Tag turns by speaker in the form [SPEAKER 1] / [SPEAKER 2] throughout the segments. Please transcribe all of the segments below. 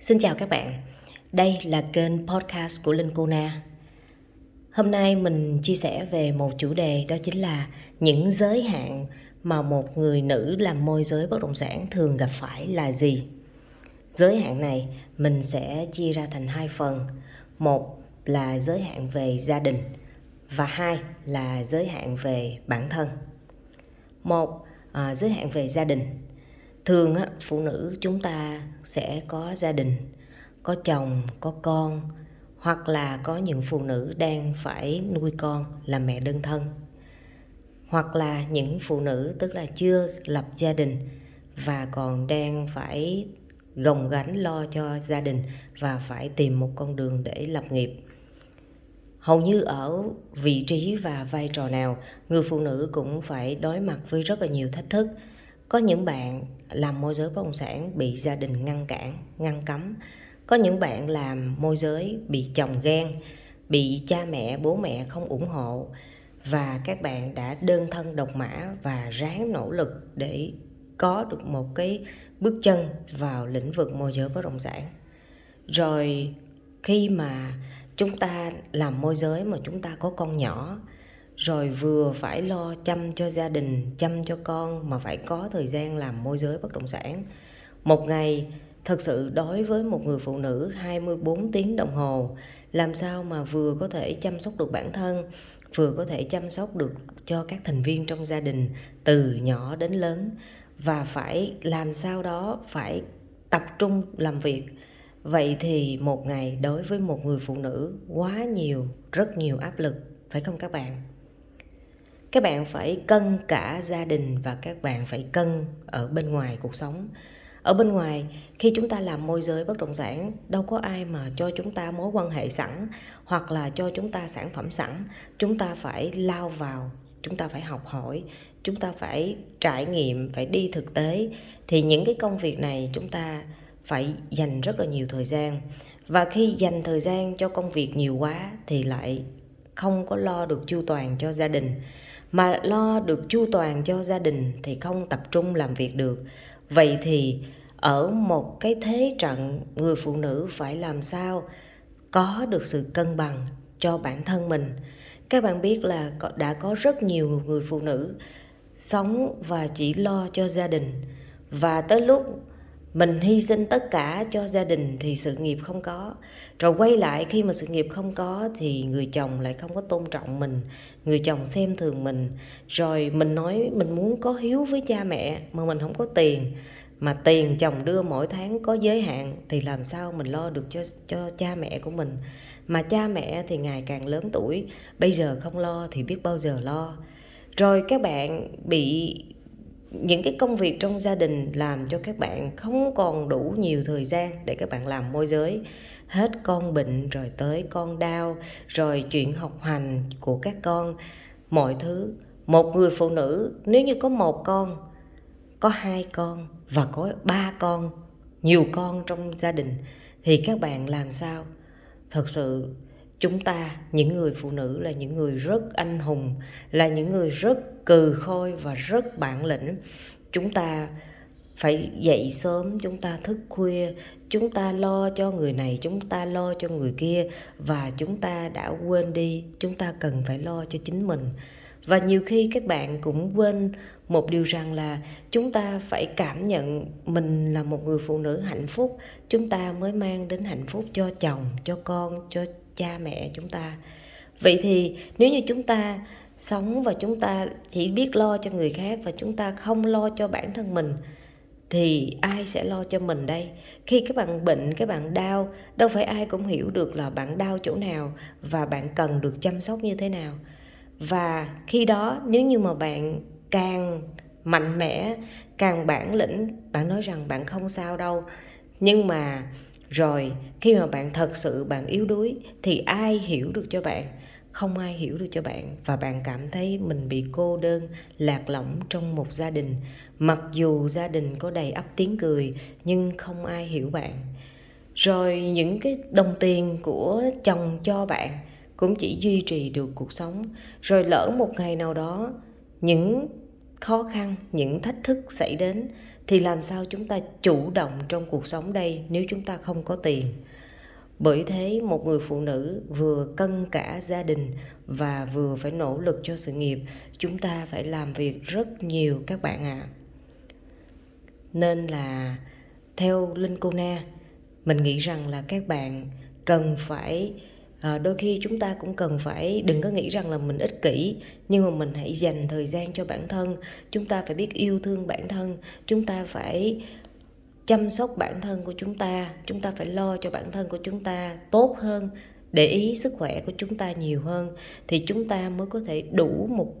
[SPEAKER 1] Xin chào các bạn, đây là kênh podcast của Linh Cô Na. Hôm nay mình chia sẻ về một chủ đề đó chính là những giới hạn mà một người nữ làm môi giới bất động sản thường gặp phải là gì. Giới hạn này mình sẽ chia ra thành hai phần. Một là giới hạn về gia đình và hai là giới hạn về bản thân. Một, à, giới hạn về gia đình thường á, phụ nữ chúng ta sẽ có gia đình có chồng có con hoặc là có những phụ nữ đang phải nuôi con là mẹ đơn thân. Hoặc là những phụ nữ tức là chưa lập gia đình và còn đang phải gồng gánh lo cho gia đình và phải tìm một con đường để lập nghiệp. Hầu như ở vị trí và vai trò nào người phụ nữ cũng phải đối mặt với rất là nhiều thách thức có những bạn làm môi giới bất động sản bị gia đình ngăn cản, ngăn cấm. Có những bạn làm môi giới bị chồng ghen, bị cha mẹ, bố mẹ không ủng hộ. Và các bạn đã đơn thân độc mã và ráng nỗ lực để có được một cái bước chân vào lĩnh vực môi giới bất động sản. Rồi khi mà chúng ta làm môi giới mà chúng ta có con nhỏ rồi vừa phải lo chăm cho gia đình, chăm cho con mà phải có thời gian làm môi giới bất động sản. Một ngày, thật sự đối với một người phụ nữ 24 tiếng đồng hồ. Làm sao mà vừa có thể chăm sóc được bản thân, vừa có thể chăm sóc được cho các thành viên trong gia đình, từ nhỏ đến lớn. Và phải làm sao đó, phải tập trung làm việc. Vậy thì một ngày đối với một người phụ nữ quá nhiều, rất nhiều áp lực, phải không các bạn? Các bạn phải cân cả gia đình và các bạn phải cân ở bên ngoài cuộc sống. Ở bên ngoài, khi chúng ta làm môi giới bất động sản, đâu có ai mà cho chúng ta mối quan hệ sẵn hoặc là cho chúng ta sản phẩm sẵn. Chúng ta phải lao vào, chúng ta phải học hỏi, chúng ta phải trải nghiệm, phải đi thực tế. Thì những cái công việc này chúng ta phải dành rất là nhiều thời gian. Và khi dành thời gian cho công việc nhiều quá thì lại không có lo được chu toàn cho gia đình mà lo được chu toàn cho gia đình thì không tập trung làm việc được. Vậy thì ở một cái thế trận, người phụ nữ phải làm sao có được sự cân bằng cho bản thân mình? Các bạn biết là đã có rất nhiều người phụ nữ sống và chỉ lo cho gia đình. Và tới lúc mình hy sinh tất cả cho gia đình thì sự nghiệp không có. Rồi quay lại khi mà sự nghiệp không có thì người chồng lại không có tôn trọng mình, người chồng xem thường mình. Rồi mình nói mình muốn có hiếu với cha mẹ mà mình không có tiền, mà tiền chồng đưa mỗi tháng có giới hạn thì làm sao mình lo được cho cho cha mẹ của mình? Mà cha mẹ thì ngày càng lớn tuổi, bây giờ không lo thì biết bao giờ lo. Rồi các bạn bị những cái công việc trong gia đình làm cho các bạn không còn đủ nhiều thời gian để các bạn làm môi giới. Hết con bệnh, rồi tới con đau, rồi chuyện học hành của các con, mọi thứ. Một người phụ nữ, nếu như có một con, có hai con và có ba con, nhiều con trong gia đình, thì các bạn làm sao? Thật sự chúng ta, những người phụ nữ là những người rất anh hùng, là những người rất cừ khôi và rất bản lĩnh. Chúng ta phải dậy sớm, chúng ta thức khuya, chúng ta lo cho người này, chúng ta lo cho người kia và chúng ta đã quên đi. Chúng ta cần phải lo cho chính mình. Và nhiều khi các bạn cũng quên một điều rằng là chúng ta phải cảm nhận mình là một người phụ nữ hạnh phúc. Chúng ta mới mang đến hạnh phúc cho chồng, cho con, cho cha mẹ chúng ta. Vậy thì nếu như chúng ta sống và chúng ta chỉ biết lo cho người khác và chúng ta không lo cho bản thân mình, thì ai sẽ lo cho mình đây? Khi các bạn bệnh, các bạn đau, đâu phải ai cũng hiểu được là bạn đau chỗ nào và bạn cần được chăm sóc như thế nào. Và khi đó, nếu như mà bạn càng mạnh mẽ, càng bản lĩnh, bạn nói rằng bạn không sao đâu. Nhưng mà rồi, khi mà bạn thật sự bạn yếu đuối, thì ai hiểu được cho bạn? Không ai hiểu được cho bạn. Và bạn cảm thấy mình bị cô đơn, lạc lõng trong một gia đình. Mặc dù gia đình có đầy ắp tiếng cười, nhưng không ai hiểu bạn. Rồi, những cái đồng tiền của chồng cho bạn cũng chỉ duy trì được cuộc sống. Rồi lỡ một ngày nào đó, những khó khăn, những thách thức xảy đến thì làm sao chúng ta chủ động trong cuộc sống đây nếu chúng ta không có tiền bởi thế một người phụ nữ vừa cân cả gia đình và vừa phải nỗ lực cho sự nghiệp, chúng ta phải làm việc rất nhiều các bạn ạ à. nên là theo linh cô na, mình nghĩ rằng là các bạn cần phải à, đôi khi chúng ta cũng cần phải đừng có nghĩ rằng là mình ích kỷ nhưng mà mình hãy dành thời gian cho bản thân. Chúng ta phải biết yêu thương bản thân chúng ta phải chăm sóc bản thân của chúng ta chúng ta phải lo cho bản thân của chúng ta tốt hơn để ý sức khỏe của chúng ta nhiều hơn thì chúng ta mới có thể đủ một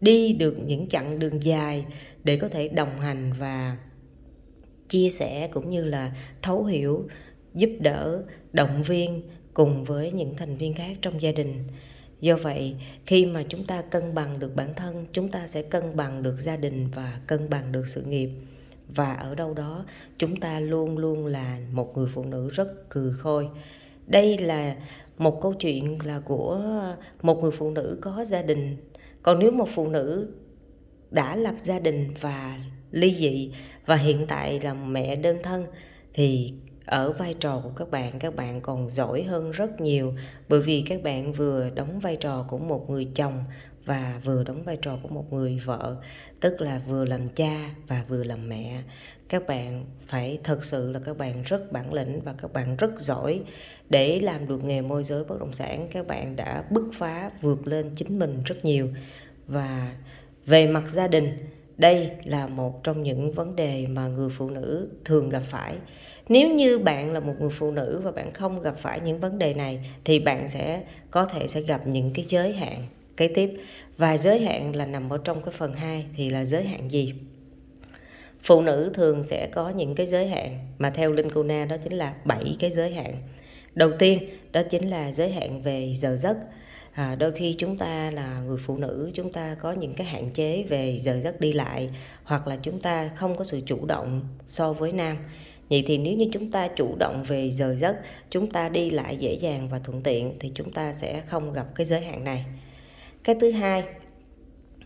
[SPEAKER 1] đi được những chặng đường dài để có thể đồng hành và chia sẻ cũng như là thấu hiểu giúp đỡ động viên cùng với những thành viên khác trong gia đình. Do vậy, khi mà chúng ta cân bằng được bản thân, chúng ta sẽ cân bằng được gia đình và cân bằng được sự nghiệp. Và ở đâu đó, chúng ta luôn luôn là một người phụ nữ rất cừ khôi. Đây là một câu chuyện là của một người phụ nữ có gia đình. Còn nếu một phụ nữ đã lập gia đình và ly dị và hiện tại là mẹ đơn thân, thì ở vai trò của các bạn các bạn còn giỏi hơn rất nhiều. Bởi vì các bạn vừa đóng vai trò của một người chồng và vừa đóng vai trò của một người vợ, tức là vừa làm cha và vừa làm mẹ. Các bạn phải thật sự là các bạn rất bản lĩnh và các bạn rất giỏi để làm được nghề môi giới bất động sản. Các bạn đã bứt phá, vượt lên chính mình rất nhiều. Và về mặt gia đình, đây là một trong những vấn đề mà người phụ nữ thường gặp phải nếu như bạn là một người phụ nữ và bạn không gặp phải những vấn đề này thì bạn sẽ có thể sẽ gặp những cái giới hạn. Kế tiếp và giới hạn là nằm ở trong cái phần 2 thì là giới hạn gì? Phụ nữ thường sẽ có những cái giới hạn mà theo linh cô na đó chính là 7 cái giới hạn. Đầu tiên đó chính là giới hạn về giờ giấc. À, đôi khi chúng ta là người phụ nữ chúng ta có những cái hạn chế về giờ giấc đi lại hoặc là chúng ta không có sự chủ động so với nam vậy thì nếu như chúng ta chủ động về giờ giấc, chúng ta đi lại dễ dàng và thuận tiện, thì chúng ta sẽ không gặp cái giới hạn này. Cái thứ hai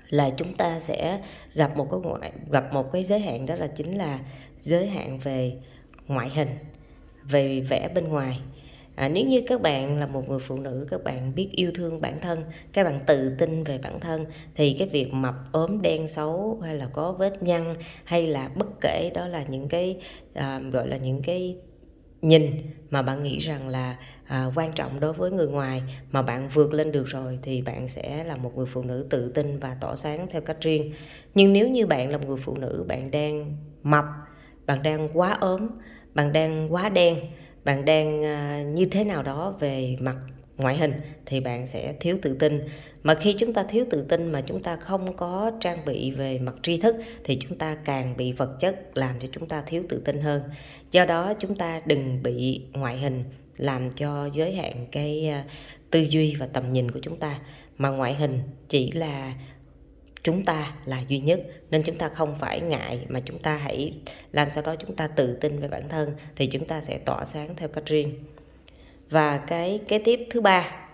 [SPEAKER 1] là chúng ta sẽ gặp một cái ngoại, gặp một cái giới hạn, đó là chính là giới hạn về ngoại hình, về vẻ bên ngoài à, nếu như các bạn là một người phụ nữ các bạn biết yêu thương bản thân các bạn tự tin về bản thân thì cái việc mập ốm đen xấu hay là có vết nhăn hay là bất kể đó là những cái à, gọi là những cái nhìn mà bạn nghĩ rằng là à, quan trọng đối với người ngoài mà bạn vượt lên được rồi thì bạn sẽ là một người phụ nữ tự tin và tỏ sáng theo cách riêng. Nhưng nếu như bạn là một người phụ nữ bạn đang mập bạn đang quá ốm bạn đang quá đen bạn đang à, như thế nào đó về mặt ngoại hình thì bạn sẽ thiếu tự tin. Mà khi chúng ta thiếu tự tin mà chúng ta không có trang bị về mặt tri thức thì chúng ta càng bị vật chất làm cho chúng ta thiếu tự tin hơn. Do đó chúng ta đừng bị ngoại hình làm cho giới hạn cái à, tư duy và tầm nhìn của chúng ta. Mà ngoại hình chỉ là chúng ta là duy nhất. Nên chúng ta không phải ngại mà chúng ta hãy làm sao đó chúng ta tự tin về bản thân thì chúng ta sẽ tỏa sáng theo cách riêng. Và cái kế tiếp thứ ba,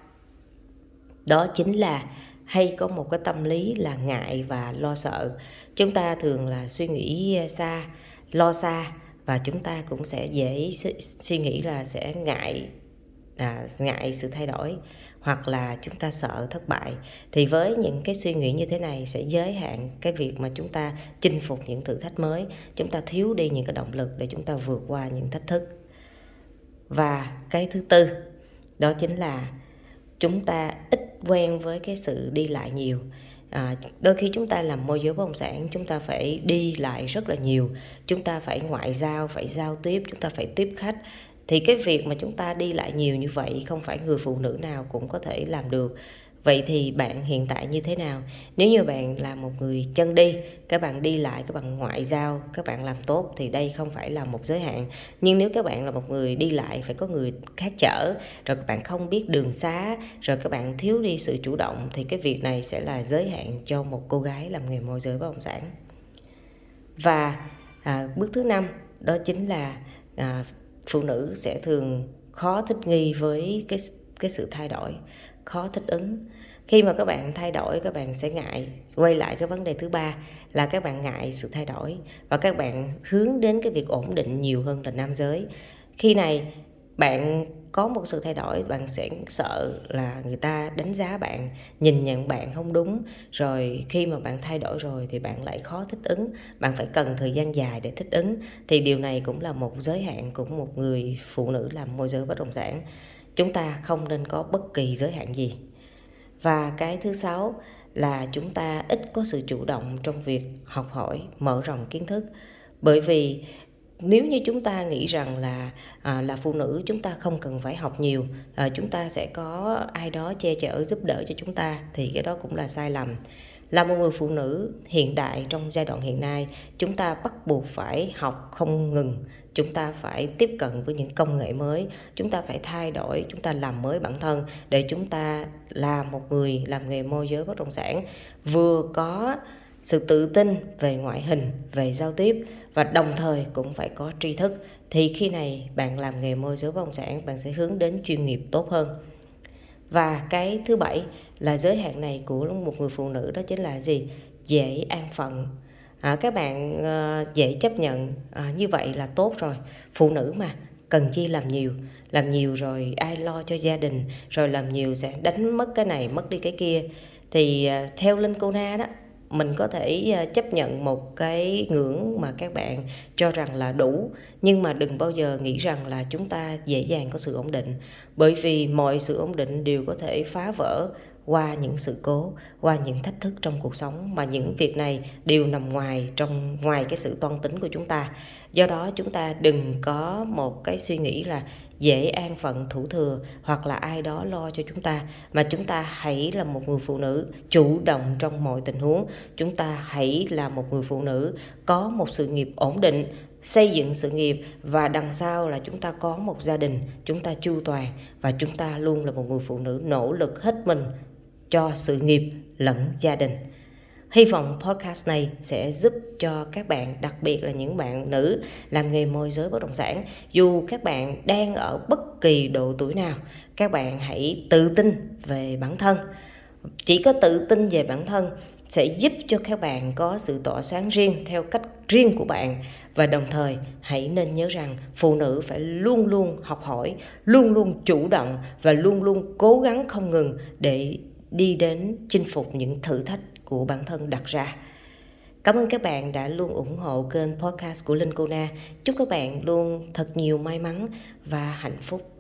[SPEAKER 1] đó chính là hay có một cái tâm lý là ngại và lo sợ. Chúng ta thường là suy nghĩ xa, lo xa và chúng ta cũng sẽ dễ suy nghĩ là sẽ ngại à, ngại sự thay đổi hoặc là chúng ta sợ thất bại thì với những cái suy nghĩ như thế này sẽ giới hạn cái việc mà chúng ta chinh phục những thử thách mới chúng ta thiếu đi những cái động lực để chúng ta vượt qua những thách thức. Và cái thứ tư đó chính là chúng ta ít quen với cái sự đi lại nhiều. À, đôi khi chúng ta làm môi giới bất động sản chúng ta phải đi lại rất là nhiều. Chúng ta phải ngoại giao phải giao tiếp chúng ta phải tiếp khách thì cái việc mà chúng ta đi lại nhiều như vậy không phải người phụ nữ nào cũng có thể làm được. Vậy thì bạn hiện tại như thế nào? Nếu như bạn là một người chân đi các bạn đi lại các bạn ngoại giao các bạn làm tốt thì đây không phải là một giới hạn. Nhưng nếu các bạn là một người đi lại phải có người khác chở rồi các bạn không biết đường xá rồi các bạn thiếu đi sự chủ động thì cái việc này sẽ là giới hạn cho một cô gái làm nghề môi giới bất động sản. Và à, bước thứ năm đó chính là à, phụ nữ sẽ thường khó thích nghi với cái cái sự thay đổi, khó thích ứng. Khi mà các bạn thay đổi, các bạn sẽ ngại. Quay lại cái vấn đề thứ ba là các bạn ngại sự thay đổi và các bạn hướng đến cái việc ổn định nhiều hơn là nam giới. Khi này bạn có một sự thay đổi, bạn sẽ sợ là người ta đánh giá bạn, nhìn nhận bạn không đúng. Rồi khi mà bạn thay đổi rồi thì bạn lại khó thích ứng. Bạn phải cần thời gian dài để thích ứng. Thì điều này cũng là một giới hạn của một người phụ nữ làm môi giới bất động sản. Chúng ta không nên có bất kỳ giới hạn gì. Và cái thứ sáu là chúng ta ít có sự chủ động trong việc học hỏi, mở rộng kiến thức. Bởi vì nếu như chúng ta nghĩ rằng là à, là phụ nữ chúng ta không cần phải học nhiều à, chúng ta sẽ có ai đó che chở giúp đỡ cho chúng ta thì cái đó cũng là sai lầm. Là một người phụ nữ hiện đại trong giai đoạn hiện nay chúng ta bắt buộc phải học không ngừng chúng ta phải tiếp cận với những công nghệ mới chúng ta phải thay đổi chúng ta làm mới bản thân để chúng ta là một người làm nghề môi giới bất động sản vừa có sự tự tin về ngoại hình về giao tiếp và đồng thời cũng phải có tri thức. Thì khi này bạn làm nghề môi giới bất động sản bạn sẽ hướng đến chuyên nghiệp tốt hơn. Và cái thứ bảy là giới hạn này của một người phụ nữ đó chính là gì? Dễ an phận. À, các bạn à, dễ chấp nhận. À, như vậy là tốt rồi. Phụ nữ mà cần chi làm nhiều. Làm nhiều rồi ai lo cho gia đình rồi làm nhiều sẽ đánh mất cái này mất đi cái kia. Thì à, theo linh cô na đó mình có thể à, chấp nhận một cái ngưỡng mà các bạn cho rằng là đủ, nhưng mà đừng bao giờ nghĩ rằng là chúng ta dễ dàng có sự ổn định. Bởi vì mọi sự ổn định đều có thể phá vỡ qua những sự cố, qua những thách thức trong cuộc sống, mà những việc này đều nằm ngoài trong, ngoài cái sự toan tính của chúng ta. Do đó chúng ta đừng có một cái suy nghĩ là dễ an phận thủ thừa hoặc là ai đó lo cho chúng ta. Mà chúng ta hãy là một người phụ nữ chủ động trong mọi tình huống. Chúng ta hãy là một người phụ nữ có một sự nghiệp ổn định, xây dựng sự nghiệp và đằng sau là chúng ta có một gia đình, chúng ta chu toàn và chúng ta luôn là một người phụ nữ nỗ lực hết mình cho sự nghiệp lẫn gia đình. Hy vọng podcast này sẽ giúp cho các bạn, đặc biệt là những bạn nữ làm nghề môi giới bất động sản, dù các bạn đang ở bất kỳ độ tuổi nào, các bạn hãy tự tin về bản thân. Chỉ có tự tin về bản thân sẽ giúp cho các bạn có sự tỏa sáng riêng theo cách riêng của bạn. Và đồng thời hãy nên nhớ rằng phụ nữ phải luôn luôn học hỏi, luôn luôn chủ động và luôn luôn cố gắng không ngừng để đi đến chinh phục những thử thách của bản thân đặt ra. Cảm ơn các bạn đã luôn ủng hộ kênh podcast của Linh Cô Na. Chúc các bạn luôn thật nhiều may mắn và hạnh phúc